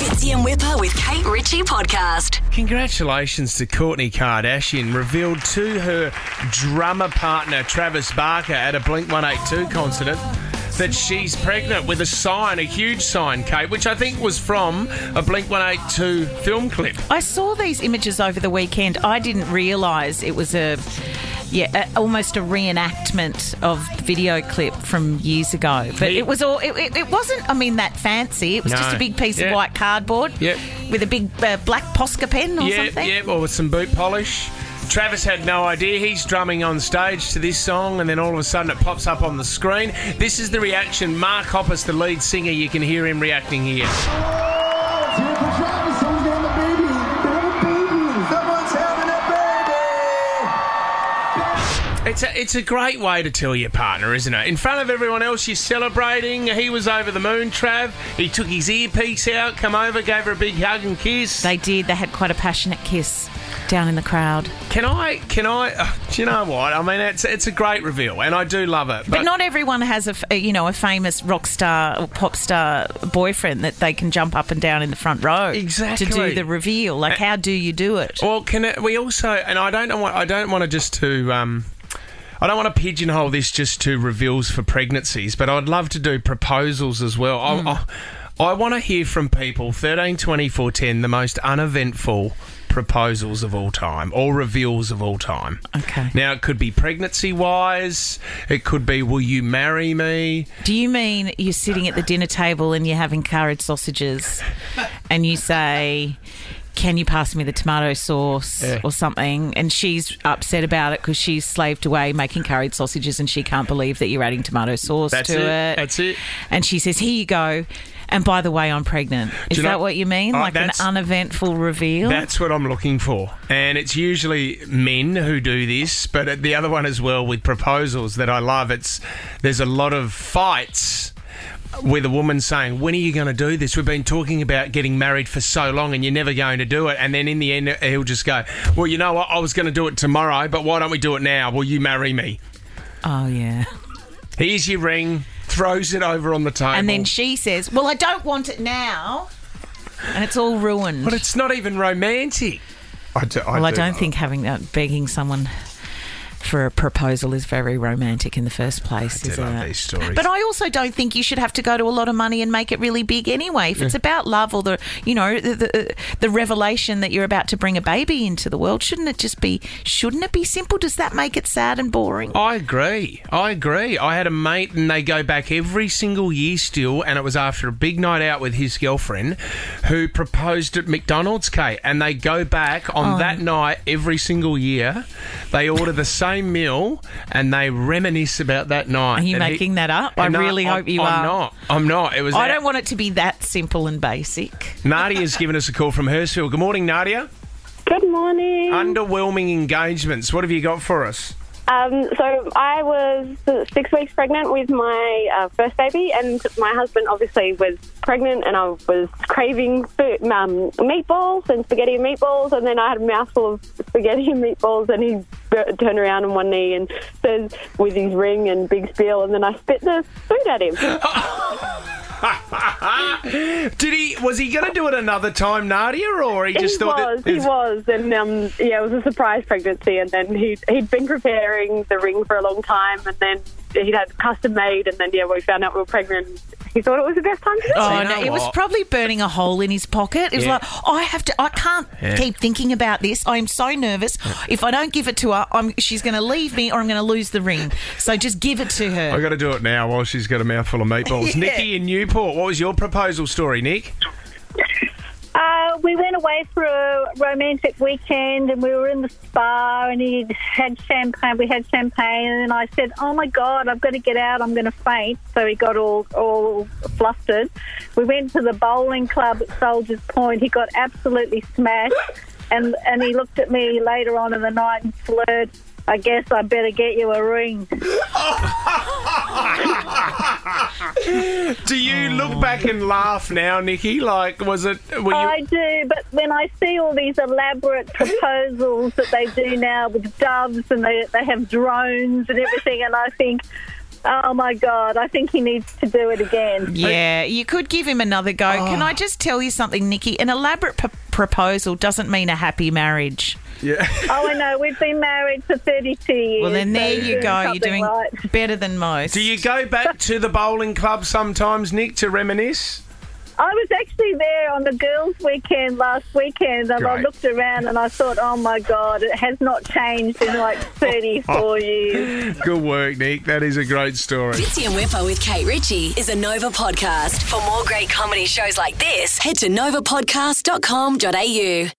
Fitzy and Whipper with Kate Ritchie podcast. Congratulations to Kourtney Kardashian, revealed to her drummer partner Travis Barker at a Blink 182 concert that she's pregnant with a sign, a huge sign, Kate, which I think was from a Blink 182 film clip. I saw these images over the weekend. I didn't realise it was a yeah, a, almost a reenactment of the video clip from years ago. But it was all it, it, it wasn't. I mean, that fancy. It was No. just a big piece Yeah. of white cardboard Yep. with a big uh, black Posca pen or Yeah, something. yeah, or with some boot polish. Travis had no idea. He's drumming on stage to this song, and then all of a sudden it pops up on the screen. This is the reaction. Mark Hoppus, the lead singer, you can hear him reacting here It's a, it's a great way to tell your partner, isn't it? In front of everyone else, you're celebrating. He was over the moon, Trav. He took his earpiece out, come over, gave her a big hug and kiss. They did. They had quite a passionate kiss down in the crowd. Can I? Can I? Uh, do you know what? I mean, it's it's a great reveal, and I do love it. But not everyone has a, a, you know a famous rock star or pop star boyfriend that they can jump up and down in the front row Exactly. to do the reveal. Like, how do you do it? Well, can it, we also? And I don't want. I don't want to just to. Um, I don't want to pigeonhole this just to reveals for pregnancies, but I'd love to do proposals as well. I, hmm. I, I want to hear from people 13, 24, 10, the most uneventful proposals of all time or reveals of all time. Okay. Now, it could be pregnancy wise, it could be, will you marry me? Do you mean you're sitting at the dinner table and you're having curried sausages and you say, can you pass me the tomato sauce Yeah. or something? And she's upset about it because she's slaved away making curried sausages and she can't believe that you're adding tomato sauce That's to it. it. That's it. And she says, here you go. And by the way, I'm pregnant. Is you know- that what you mean? Oh, like an uneventful reveal? That's what I'm looking for. And it's usually men who do this, but the other one as well with proposals that I love. It's there's a lot of fights with a woman saying, "When are you going to do this? We've been talking about getting married for so long, and you're never going to do it." And then in the end, he'll just go, "Well, you know what? I was going to do it tomorrow, but why don't we do it now? Will you marry me? oh, yeah. Here's your ring." Throws it over on the table. And then she says, well, I don't want it now. And it's all ruined. but it's not even romantic. I do, Well, I do don't think having that begging someone for a proposal is very romantic in the first place, do is love it? these stories. But I also don't think you should have to go to a lot of money and make it really big anyway. If it's about love or the, you know, the, the the revelation that you're about to bring a baby into the world, shouldn't it just be? Shouldn't it be simple? Does that make it sad and boring? I agree. I agree. I had a mate, and they go back every single year still, and it was after a big night out with his girlfriend, who proposed at McDonald's, Kate, and they go back on oh. that night every single year. They order the same meal, and they reminisce about that night. Are you And he- making that up? I And really I'm- hope you I'm are. not. I'm not. It was. I out- don't want it to be that simple and basic. Nadia's given us a call from Hurstville. Good morning, Nadia. Good morning. Underwhelming engagements. What have you got for us? Um, so I was six weeks pregnant with my uh, first baby, and my husband obviously was pregnant, and I was craving food, um, meatballs and spaghetti and meatballs, and then I had a mouthful of spaghetti and meatballs, and he b- turned around on one knee and says with his ring and big spiel, and then I spit the food at him. Did he? Was he going to do it another time, Nadia, or he just thought he thought was, that he was, and um, yeah, it was a surprise pregnancy. And then he he'd been preparing the ring for a long time, and then he'd had custom made, and then yeah, we found out we were pregnant. He thought it was the best time to do Oh it. you no! It was probably burning a hole in his pocket. It was Yeah. like oh, I have to. I can't Yeah. keep thinking about this. I am so nervous. If I don't give it to her, I'm, she's going to leave me, or I'm going to lose the ring. So just give it to her. I got to do it now while she's got a mouthful of meatballs. Yeah. Nikki in Newport, what was your proposal story, Nick? We went away for a romantic weekend and we were in the spa and he had champagne. We had champagne and I said, "Oh my God, I've got to get out. I'm going to faint." So he got all all flustered. We went to the bowling club at Soldiers Point. He got absolutely smashed, and and he looked at me later on in the night and slurred. I guess I better get you a ring. Do you look back and laugh now, Nikki? Like, was it? You? I do, but when I see all these elaborate proposals that they do now with doves and they, they have drones and everything, and I think, Oh my God, I think he needs to do it again. Yeah, you could give him another go. Can Oh. I just tell you something, Nikki? An elaborate p- proposal doesn't mean a happy marriage. Yeah. Oh, I know. We've been married for 32 years. Well, then there so you go. You're doing right. better than most. Do you go back to the bowling club sometimes, Nick, to reminisce? I was actually there on the girls' weekend last weekend, and I looked around and I thought, oh my God, it has not changed in like 34 years. Good work, Nick. That is a great story. Fitzy and Whipper with Kate Ritchie is a Nova podcast. For more great comedy shows like this, head to novapodcast.com.au.